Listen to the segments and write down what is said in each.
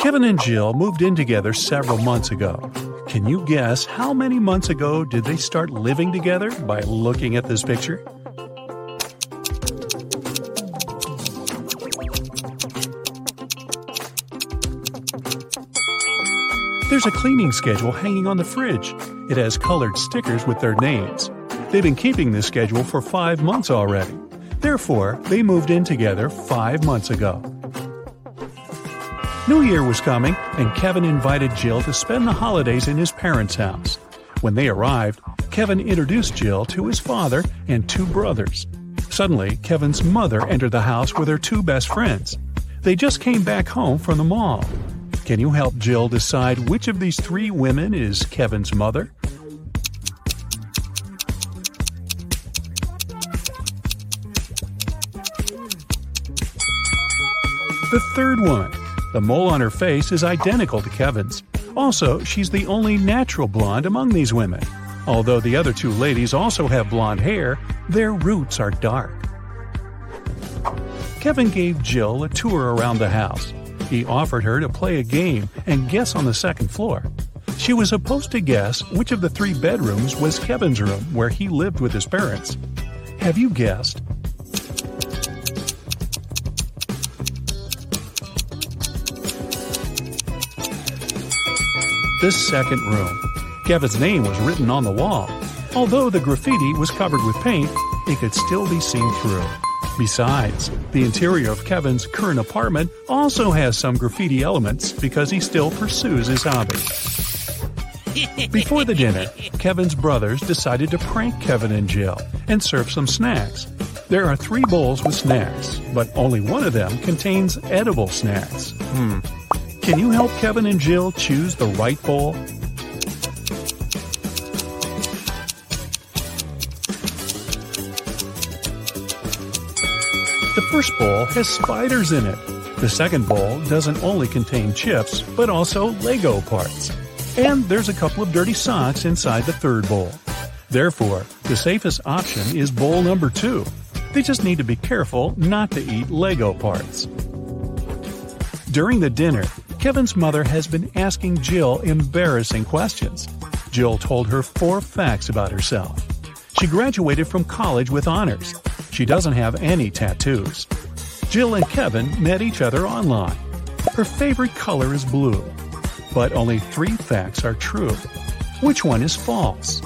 Kevin and Jill moved in together several months ago. Can you guess how many months ago did they start living together by looking at this picture? There's a cleaning schedule hanging on the fridge. It has colored stickers with their names. They've been keeping this schedule for five months already. Therefore, they moved in together five months ago. New Year was coming, and Kevin invited Jill to spend the holidays in his parents' house. When they arrived, Kevin introduced Jill to his father and two brothers. Suddenly, Kevin's mother entered the house with her two best friends. They just came back home from the mall. Can you help Jill decide which of these three women is Kevin's mother? The third woman. The mole on her face is identical to Kevin's. Also, she's the only natural blonde among these women. Although the other two ladies also have blonde hair, their roots are dark. Kevin gave Jill a tour around the house. He offered her to play a game and guess on the second floor. She was supposed to guess which of the three bedrooms was Kevin's room where he lived with his parents. Have you guessed? This second room. Kevin's name was written on the wall. Although the graffiti was covered with paint, it could still be seen through. Besides, the interior of Kevin's current apartment also has some graffiti elements because he still pursues his hobby. Before the dinner, Kevin's brothers decided to prank Kevin and Jill and serve some snacks. There are three bowls with snacks, but only one of them contains edible snacks. Hmm, can you help Kevin and Jill choose the right bowl? The first bowl has spiders in it. The second bowl doesn't only contain chips, but also Lego parts. And there's a couple of dirty socks inside the third bowl. Therefore, the safest option is bowl number two. They just need to be careful not to eat Lego parts. During the dinner, Kevin's mother has been asking Jill embarrassing questions. Jill told her four facts about herself. She graduated from college with honors. She doesn't have any tattoos. Jill and Kevin met each other online. Her favorite color is blue. But only three facts are true. Which one is false?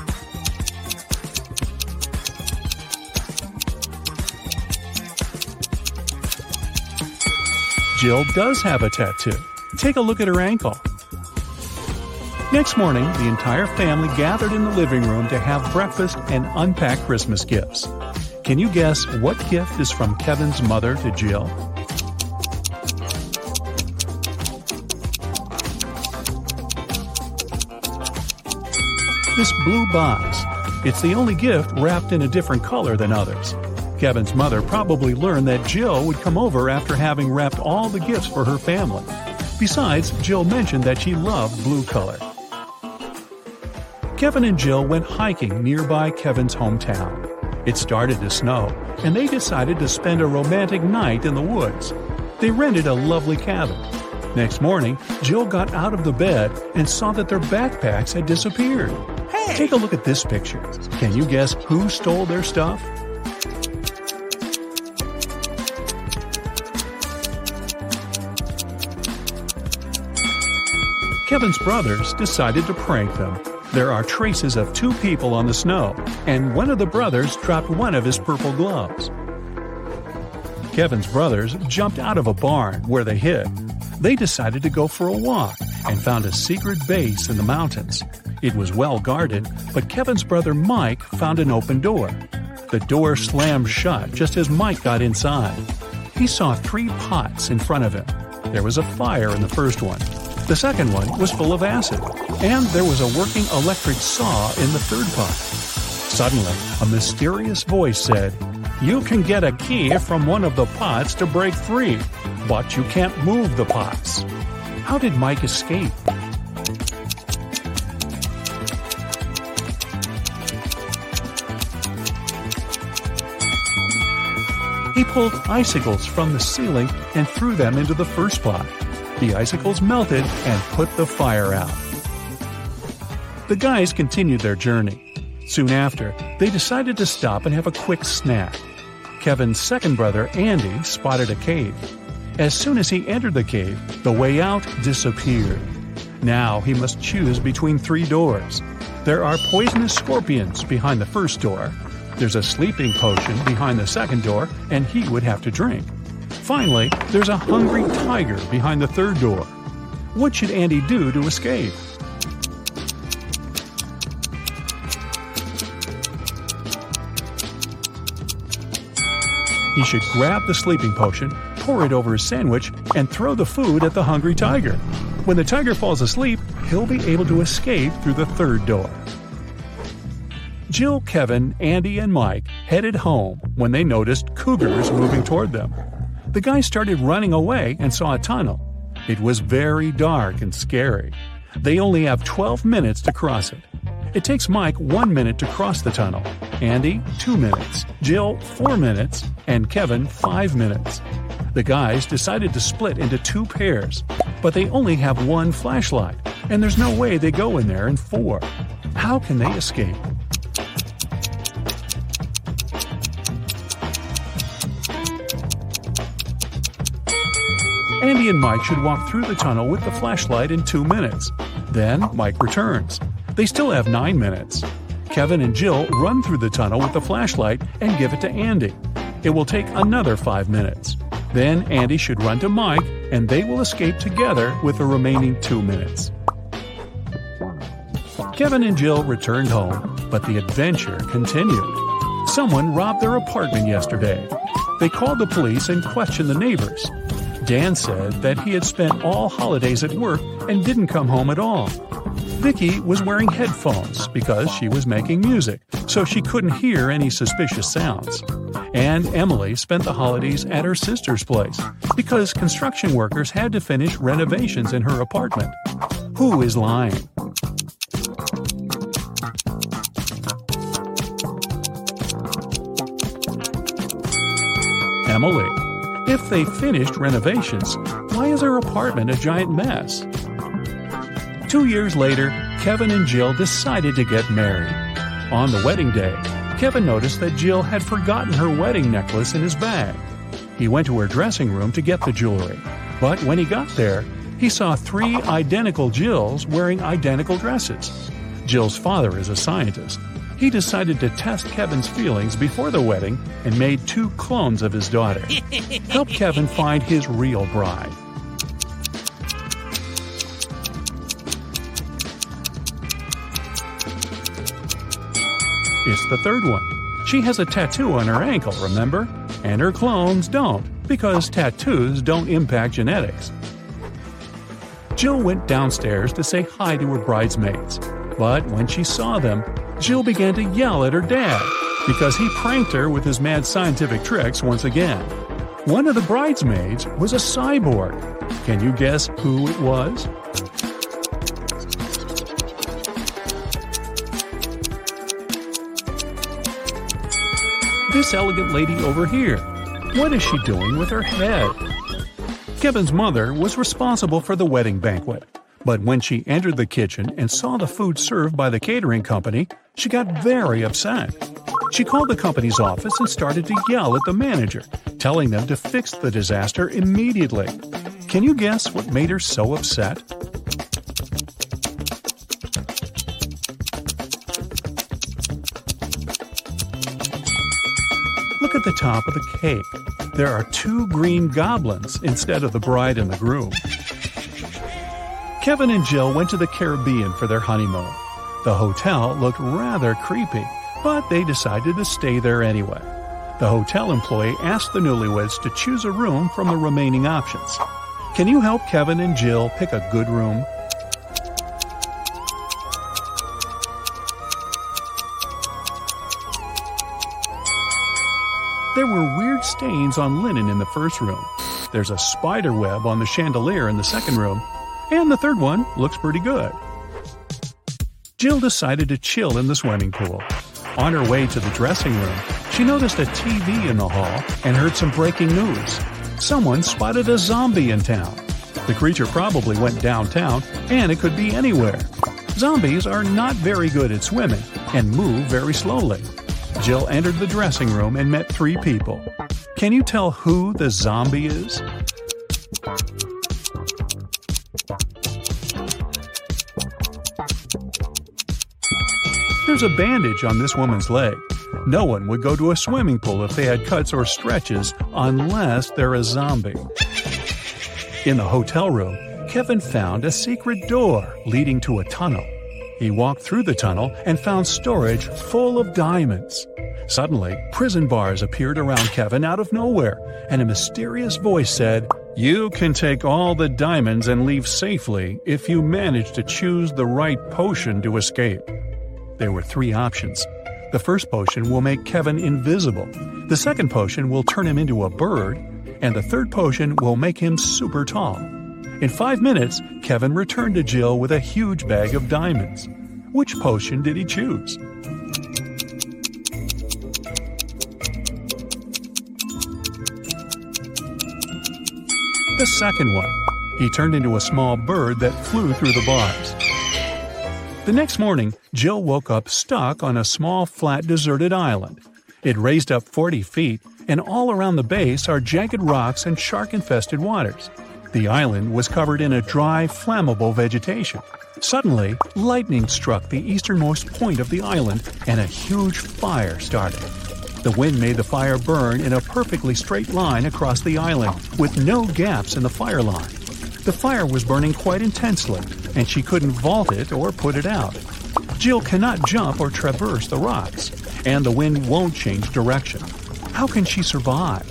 Jill does have a tattoo. Take a look at her ankle. Next morning, the entire family gathered in the living room to have breakfast and unpack Christmas gifts. Can you guess what gift is from Kevin's mother to Jill? This blue box. It's the only gift wrapped in a different color than others. Kevin's mother probably learned that Jill would come over after having wrapped all the gifts for her family. Besides, Jill mentioned that she loved blue color. Kevin and Jill went hiking nearby Kevin's hometown. It started to snow, and they decided to spend a romantic night in the woods. They rented a lovely cabin. Next morning, Jill got out of the bed and saw that their backpacks had disappeared. Hey! Take a look at this picture. Can you guess who stole their stuff? Kevin's brothers decided to prank them. There are traces of two people on the snow, and one of the brothers dropped one of his purple gloves. Kevin's brothers jumped out of a barn where they hid. They decided to go for a walk and found a secret base in the mountains. It was well guarded, but Kevin's brother Mike found an open door. The door slammed shut just as Mike got inside. He saw three pots in front of him. There was a fire in the first one, the second one was full of acid, and there was a working electric saw in the third pot. Suddenly, a mysterious voice said, You can get a key from one of the pots to break free, but you can't move the pots. How did Mike escape? He pulled icicles from the ceiling and threw them into the first pot. The icicles melted and put the fire out. The guys continued their journey. Soon after, they decided to stop and have a quick snack. Kevin's second brother, Andy, spotted a cave. As soon as he entered the cave, the way out disappeared. Now he must choose between three doors. There are poisonous scorpions behind the first door. There's a sleeping potion behind the second door, and he would have to drink. Finally, there's a hungry tiger behind the third door. What should Andy do to escape? He should grab the sleeping potion, pour it over his sandwich, and throw the food at the hungry tiger. When the tiger falls asleep, he'll be able to escape through the third door. Jill, Kevin, Andy, and Mike headed home when they noticed cougars moving toward them. The guys started running away and saw a tunnel. It was very dark and scary. They only have 12 minutes to cross it. It takes Mike one minute to cross the tunnel, Andy, two minutes, Jill, four minutes, and Kevin, five minutes. The guys decided to split into two pairs, but they only have one flashlight, and there's no way they go in there in four. How can they escape? Andy and Mike should walk through the tunnel with the flashlight in two minutes. Then Mike returns. They still have nine minutes. Kevin and Jill run through the tunnel with the flashlight and give it to Andy. It will take another five minutes. Then Andy should run to Mike and they will escape together with the remaining two minutes. Kevin and Jill returned home, but the adventure continued. Someone robbed their apartment yesterday. They called the police and questioned the neighbors. Dan said that he had spent all holidays at work and didn't come home at all. Vicky was wearing headphones because she was making music, so she couldn't hear any suspicious sounds. And Emily spent the holidays at her sister's place because construction workers had to finish renovations in her apartment. Who is lying? Emily. If they finished renovations, why is her apartment a giant mess? Two years later, Kevin and Jill decided to get married. On the wedding day, Kevin noticed that Jill had forgotten her wedding necklace in his bag. He went to her dressing room to get the jewelry, but when he got there, he saw three identical Jills wearing identical dresses. Jill's father is a scientist. He decided to test Kevin's feelings before the wedding and made two clones of his daughter. Help Kevin find his real bride. It's the third one. She has a tattoo on her ankle, remember? And her clones don't, because tattoos don't impact genetics. Jill went downstairs to say hi to her bridesmaids, but when she saw them, Jill began to yell at her dad because he pranked her with his mad scientific tricks once again. One of the bridesmaids was a cyborg. Can you guess who it was? This elegant lady over here. What is she doing with her head? Kevin's mother was responsible for the wedding banquet. But when she entered the kitchen and saw the food served by the catering company, she got very upset. She called the company's office and started to yell at the manager, telling them to fix the disaster immediately. Can you guess what made her so upset? Look at the top of the cake. There are two green goblins instead of the bride and the groom. Kevin and Jill went to the Caribbean for their honeymoon. The hotel looked rather creepy, but they decided to stay there anyway. The hotel employee asked the newlyweds to choose a room from the remaining options. Can you help Kevin and Jill pick a good room? There were weird stains on linen in the first room. There's a spider web on the chandelier in the second room. And the third one looks pretty good. Jill decided to chill in the swimming pool. On her way to the dressing room, she noticed a TV in the hall and heard some breaking news. Someone spotted a zombie in town. The creature probably went downtown, and it could be anywhere. Zombies are not very good at swimming and move very slowly. Jill entered the dressing room and met three people. Can you tell who the zombie is? There's a bandage on this woman's leg. No one would go to a swimming pool if they had cuts or stretches unless they're a zombie. In the hotel room, Kevin found a secret door leading to a tunnel. He walked through the tunnel and found storage full of diamonds. Suddenly, prison bars appeared around Kevin out of nowhere, and a mysterious voice said, You can take all the diamonds and leave safely if you manage to choose the right potion to escape. There were three options. The first potion will make Kevin invisible, the second potion will turn him into a bird, and the third potion will make him super tall. In five minutes, Kevin returned to Jill with a huge bag of diamonds. Which potion did he choose? The second one. He turned into a small bird that flew through the bars. The next morning, Jill woke up stuck on a small, flat, deserted island. It raised up 40 feet, and all around the base are jagged rocks and shark infested waters. The island was covered in a dry, flammable vegetation. Suddenly, lightning struck the easternmost point of the island, and a huge fire started. The wind made the fire burn in a perfectly straight line across the island, with no gaps in the fire line. The fire was burning quite intensely, and she couldn't vault it or put it out. Jill cannot jump or traverse the rocks, and the wind won't change direction. How can she survive?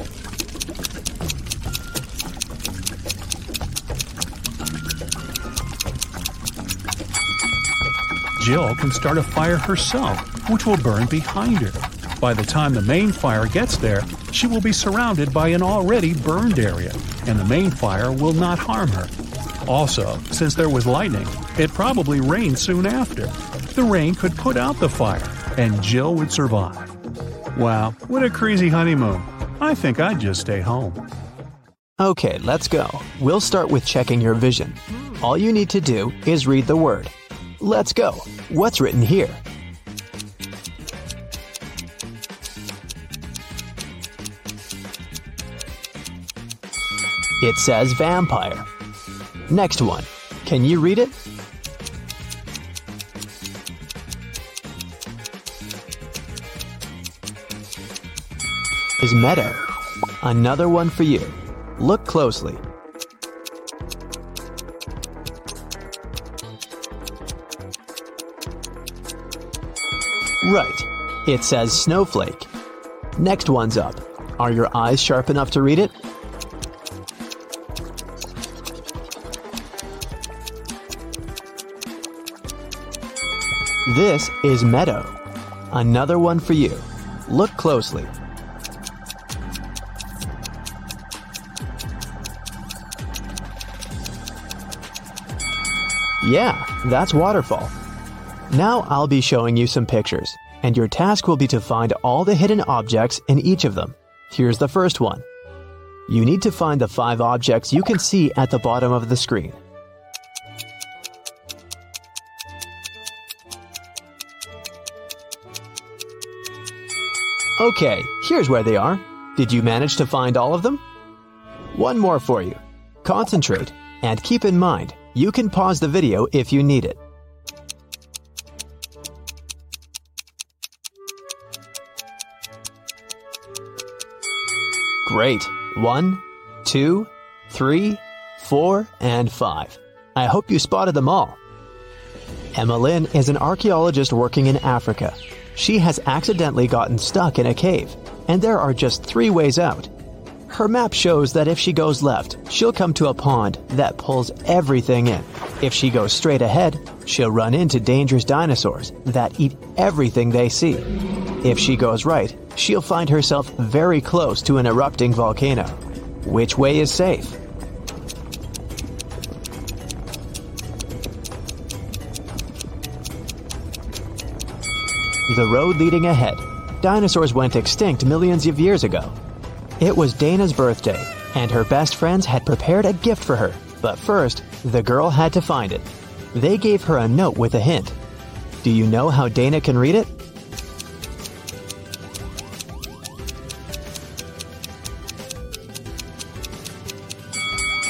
Jill can start a fire herself, which will burn behind her. By the time the main fire gets there, she will be surrounded by an already burned area, and the main fire will not harm her. Also, since there was lightning, it probably rained soon after. The rain could put out the fire, and Jill would survive. Wow, what a crazy honeymoon. I think I'd just stay home. Okay, let's go. We'll start with checking your vision. All you need to do is read the word. Let's go. What's written here? It says vampire. Next one. Can you read it? Is meadow. Another one for you. Look closely. Right. It says snowflake. Next one's up. Are your eyes sharp enough to read it? This is meadow. Another one for you. Look closely. Yeah, that's waterfall. Now I'll be showing you some pictures, and your task will be to find all the hidden objects in each of them. Here's the first one. You need to find the five objects you can see at the bottom of the screen. Okay, here's where they are. Did you manage to find all of them? One more for you. Concentrate, and keep in mind, you can pause the video if you need it. Great. One, two, three, four, and five. I hope you spotted them all. Emma Lynn is an archaeologist working in Africa. She has accidentally gotten stuck in a cave, and there are just three ways out. Her map shows that if she goes left, she'll come to a pond that pulls everything in. If she goes straight ahead, she'll run into dangerous dinosaurs that eat everything they see. If she goes right, she'll find herself very close to an erupting volcano. Which way is safe? The road leading ahead. Dinosaurs went extinct millions of years ago. It was Dana's birthday, and her best friends had prepared a gift for her. But first, the girl had to find it. They gave her a note with a hint. Do you know how Dana can read it?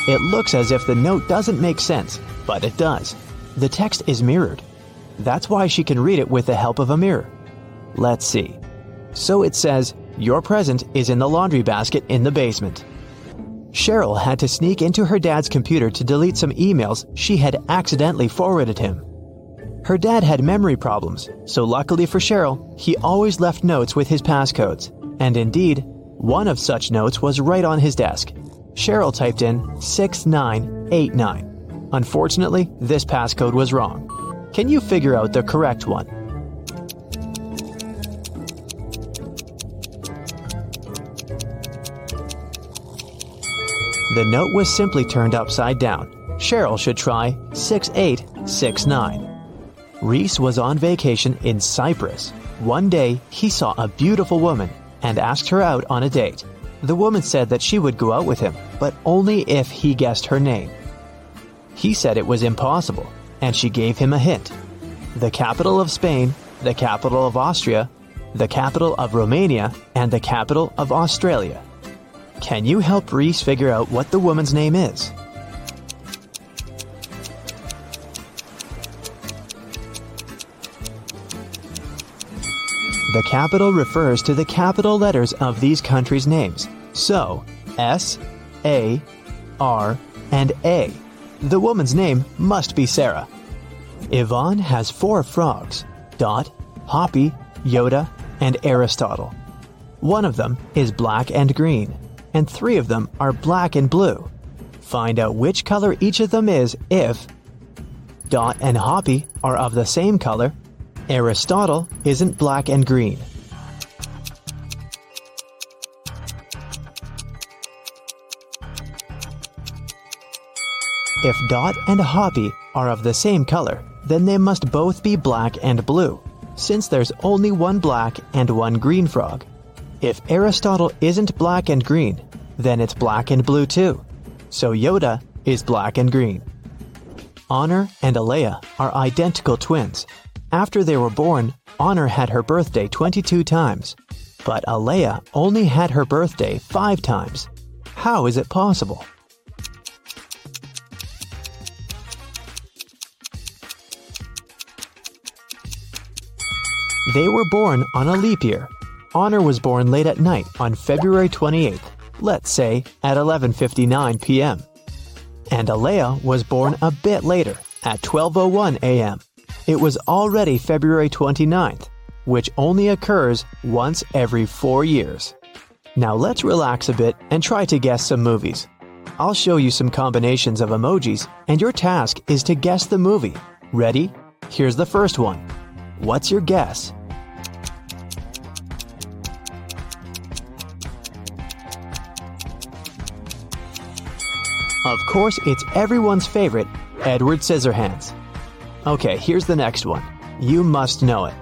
It looks as if the note doesn't make sense, but it does. The text is mirrored. That's why she can read it with the help of a mirror. Let's see. So it says, Your present is in the laundry basket in the basement. Cheryl had to sneak into her dad's computer to delete some emails she had accidentally forwarded him. Her dad had memory problems, so luckily for Cheryl, he always left notes with his passcodes. And indeed, one of such notes was right on his desk. Cheryl typed in 6989. Unfortunately, this passcode was wrong. Can you figure out the correct one? The note was simply turned upside down. Cheryl should try 6869. Reese was on vacation in Cyprus. One day, he saw a beautiful woman and asked her out on a date. The woman said that she would go out with him, but only if he guessed her name. He said it was impossible, and she gave him a hint. The capital of Spain, the capital of Austria, the capital of Romania, and the capital of Australia. Can you help Reese figure out what the woman's name is? The capital refers to the capital letters of these countries' names. So, S, A, R, and A. The woman's name must be Sarah. Yvonne has four frogs Dot, Hoppy, Yoda, and Aristotle. One of them is black and green, and three of them are black and blue. Find out which color each of them is if Dot and Hoppy are of the same color Aristotle isn't black and green. If Dot and Hoppy are of the same color, then they must both be black and blue, since there's only one black and one green frog. If Aristotle isn't black and green, then it's black and blue too. So Yoda is black and green. Honor and Alea are identical twins, after they were born, Honor had her birthday 22 times, but Alea only had her birthday 5 times. How is it possible? They were born on a leap year. Honor was born late at night on February 28th, let's say at 11:59 p.m. And Alea was born a bit later at 12:01 a.m. It was already February 29th, which only occurs once every four years. Now let's relax a bit and try to guess some movies. I'll show you some combinations of emojis, and your task is to guess the movie. Ready? Here's the first one. What's your guess? Of course, it's everyone's favorite, Edward Scissorhands. Okay, here's the next one. You must know it.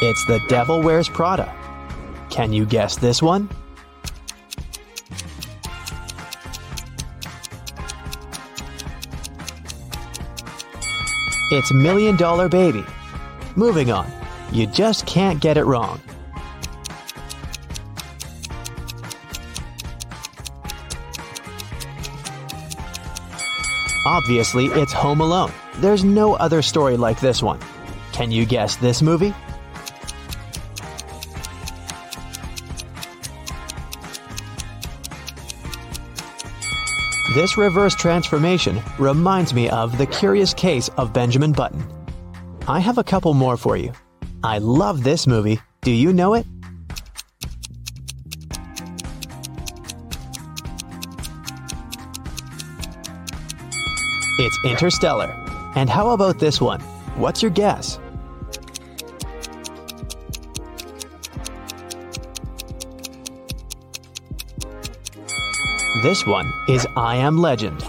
It's The Devil Wears Prada. Can you guess this one? It's Million Dollar Baby. Moving on. You just can't get it wrong. Obviously, it's Home Alone. There's no other story like this one. Can you guess this movie? This reverse transformation reminds me of The Curious Case of Benjamin Button. I have a couple more for you. I love this movie. Do you know it? It's Interstellar. And how about this one? What's your guess? This one is I Am Legend.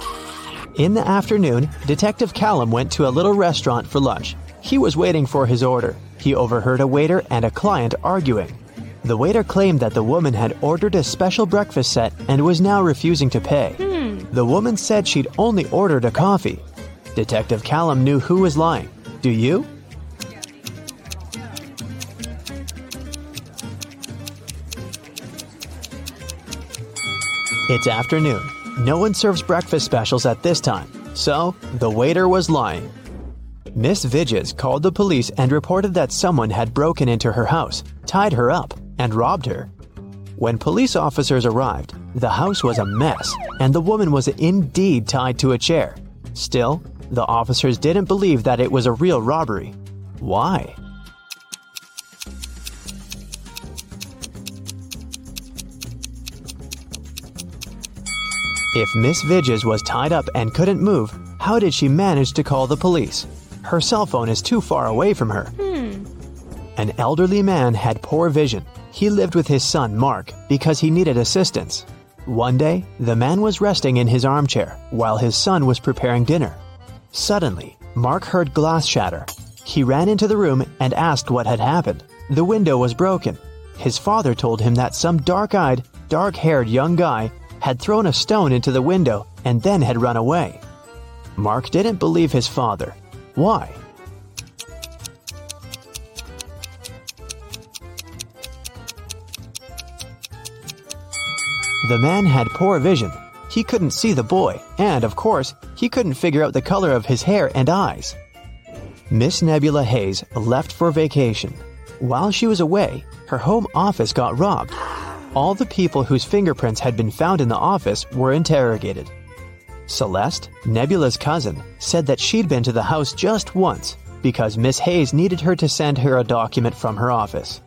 In the afternoon, Detective Callum went to a little restaurant for lunch. He was waiting for his order. He overheard a waiter and a client arguing. The waiter claimed that the woman had ordered a special breakfast set and was now refusing to pay. Hmm. The woman said she'd only ordered a coffee. Detective Callum knew who was lying. Do you? It's afternoon. No one serves breakfast specials at this time, so the waiter was lying. Miss Vidges called the police and reported that someone had broken into her house, tied her up, and robbed her. When police officers arrived, the house was a mess, and the woman was indeed tied to a chair. Still, the officers didn't believe that it was a real robbery. Why? If Miss Vidges was tied up and couldn't move, how did she manage to call the police? Her cell phone is too far away from her. Hmm. An elderly man had poor vision. He lived with his son, Mark, because he needed assistance. One day, the man was resting in his armchair while his son was preparing dinner. Suddenly, Mark heard glass shatter. He ran into the room and asked what had happened. The window was broken. His father told him that some dark eyed, dark haired young guy had thrown a stone into the window and then had run away. Mark didn't believe his father. Why? The man had poor vision. He couldn't see the boy, and of course, he couldn't figure out the color of his hair and eyes. Miss Nebula Hayes left for vacation. While she was away, her home office got robbed. All the people whose fingerprints had been found in the office were interrogated. Celeste, Nebula's cousin, said that she'd been to the house just once because Miss Hayes needed her to send her a document from her office.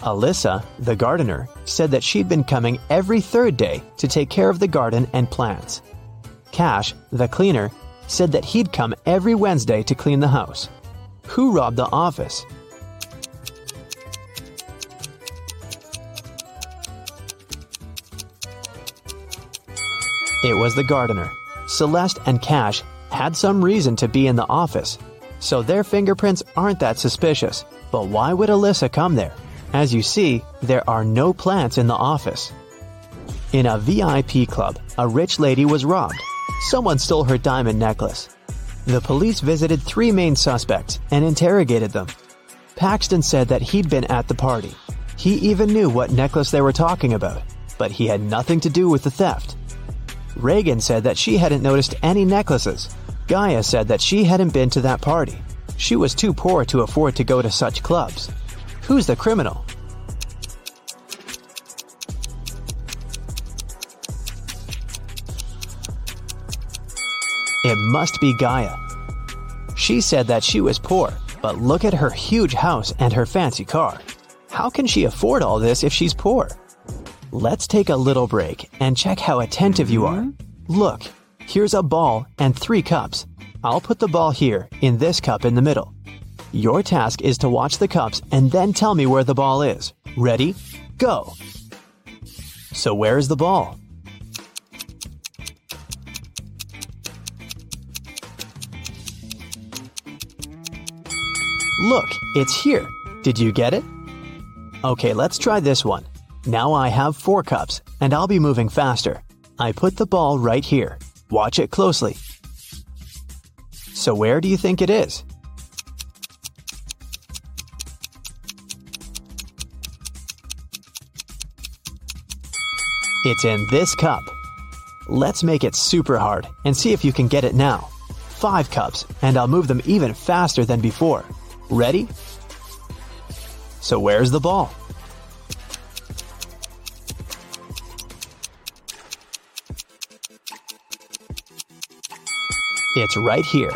Alyssa, the gardener, said that she'd been coming every third day to take care of the garden and plants. Cash, the cleaner, said that he'd come every Wednesday to clean the house. Who robbed the office? It was the gardener. Celeste and Cash had some reason to be in the office, so their fingerprints aren't that suspicious. But why would Alyssa come there? As you see, there are no plants in the office. In a VIP club, a rich lady was robbed. Someone stole her diamond necklace. The police visited three main suspects and interrogated them. Paxton said that he'd been at the party. He even knew what necklace they were talking about, but he had nothing to do with the theft. Reagan said that she hadn't noticed any necklaces. Gaia said that she hadn't been to that party. She was too poor to afford to go to such clubs. Who's the criminal? It must be Gaia. She said that she was poor, but look at her huge house and her fancy car. How can she afford all this if she's poor? Let's take a little break and check how attentive you are. Look, here's a ball and three cups. I'll put the ball here, in this cup in the middle. Your task is to watch the cups and then tell me where the ball is. Ready? Go! So, where is the ball? Look, it's here. Did you get it? Okay, let's try this one. Now I have four cups, and I'll be moving faster. I put the ball right here. Watch it closely. So, where do you think it is? It's in this cup. Let's make it super hard and see if you can get it now. Five cups, and I'll move them even faster than before. Ready? So, where's the ball? It's right here.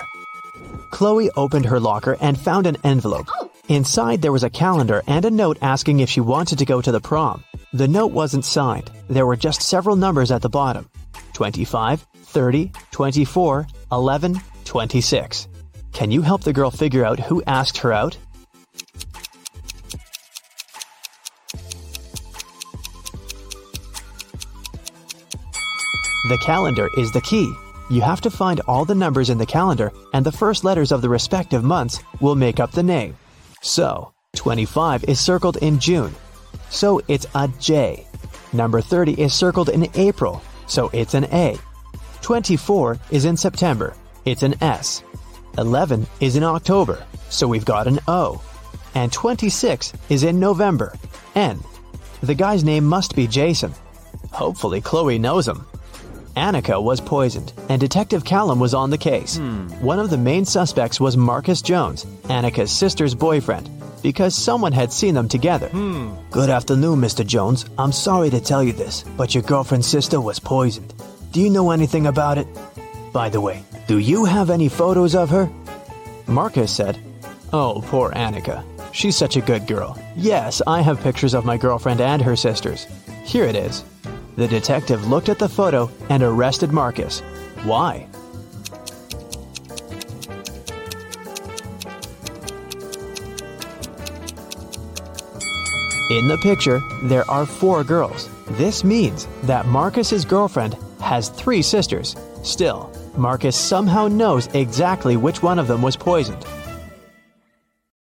Chloe opened her locker and found an envelope. Oh. Inside, there was a calendar and a note asking if she wanted to go to the prom. The note wasn't signed. There were just several numbers at the bottom 25, 30, 24, 11, 26. Can you help the girl figure out who asked her out? The calendar is the key. You have to find all the numbers in the calendar, and the first letters of the respective months will make up the name. So, 25 is circled in June. so it's a J. Number 30 is circled in April, so it's an A. 24 is in September, it's an S. 11 is in October, so we've got an O. And 26 is in November, N. The guy's name must be Jason. Hopefully, Chloe knows him. Annika was poisoned, and Detective Callum was on the case. Hmm. One of the main suspects was Marcus Jones, Annika's sister's boyfriend, because someone had seen them together. Hmm. Good afternoon, Mr. Jones. I'm sorry to tell you this, but your girlfriend's sister was poisoned. Do you know anything about it? By the way, do you have any photos of her? Marcus said, Oh, poor Annika. She's such a good girl. Yes, I have pictures of my girlfriend and her sisters. Here it is. The detective looked at the photo and arrested Marcus. Why? In the picture, there are four girls. This means that Marcus's girlfriend has three sisters. Still, Marcus somehow knows exactly which one of them was poisoned.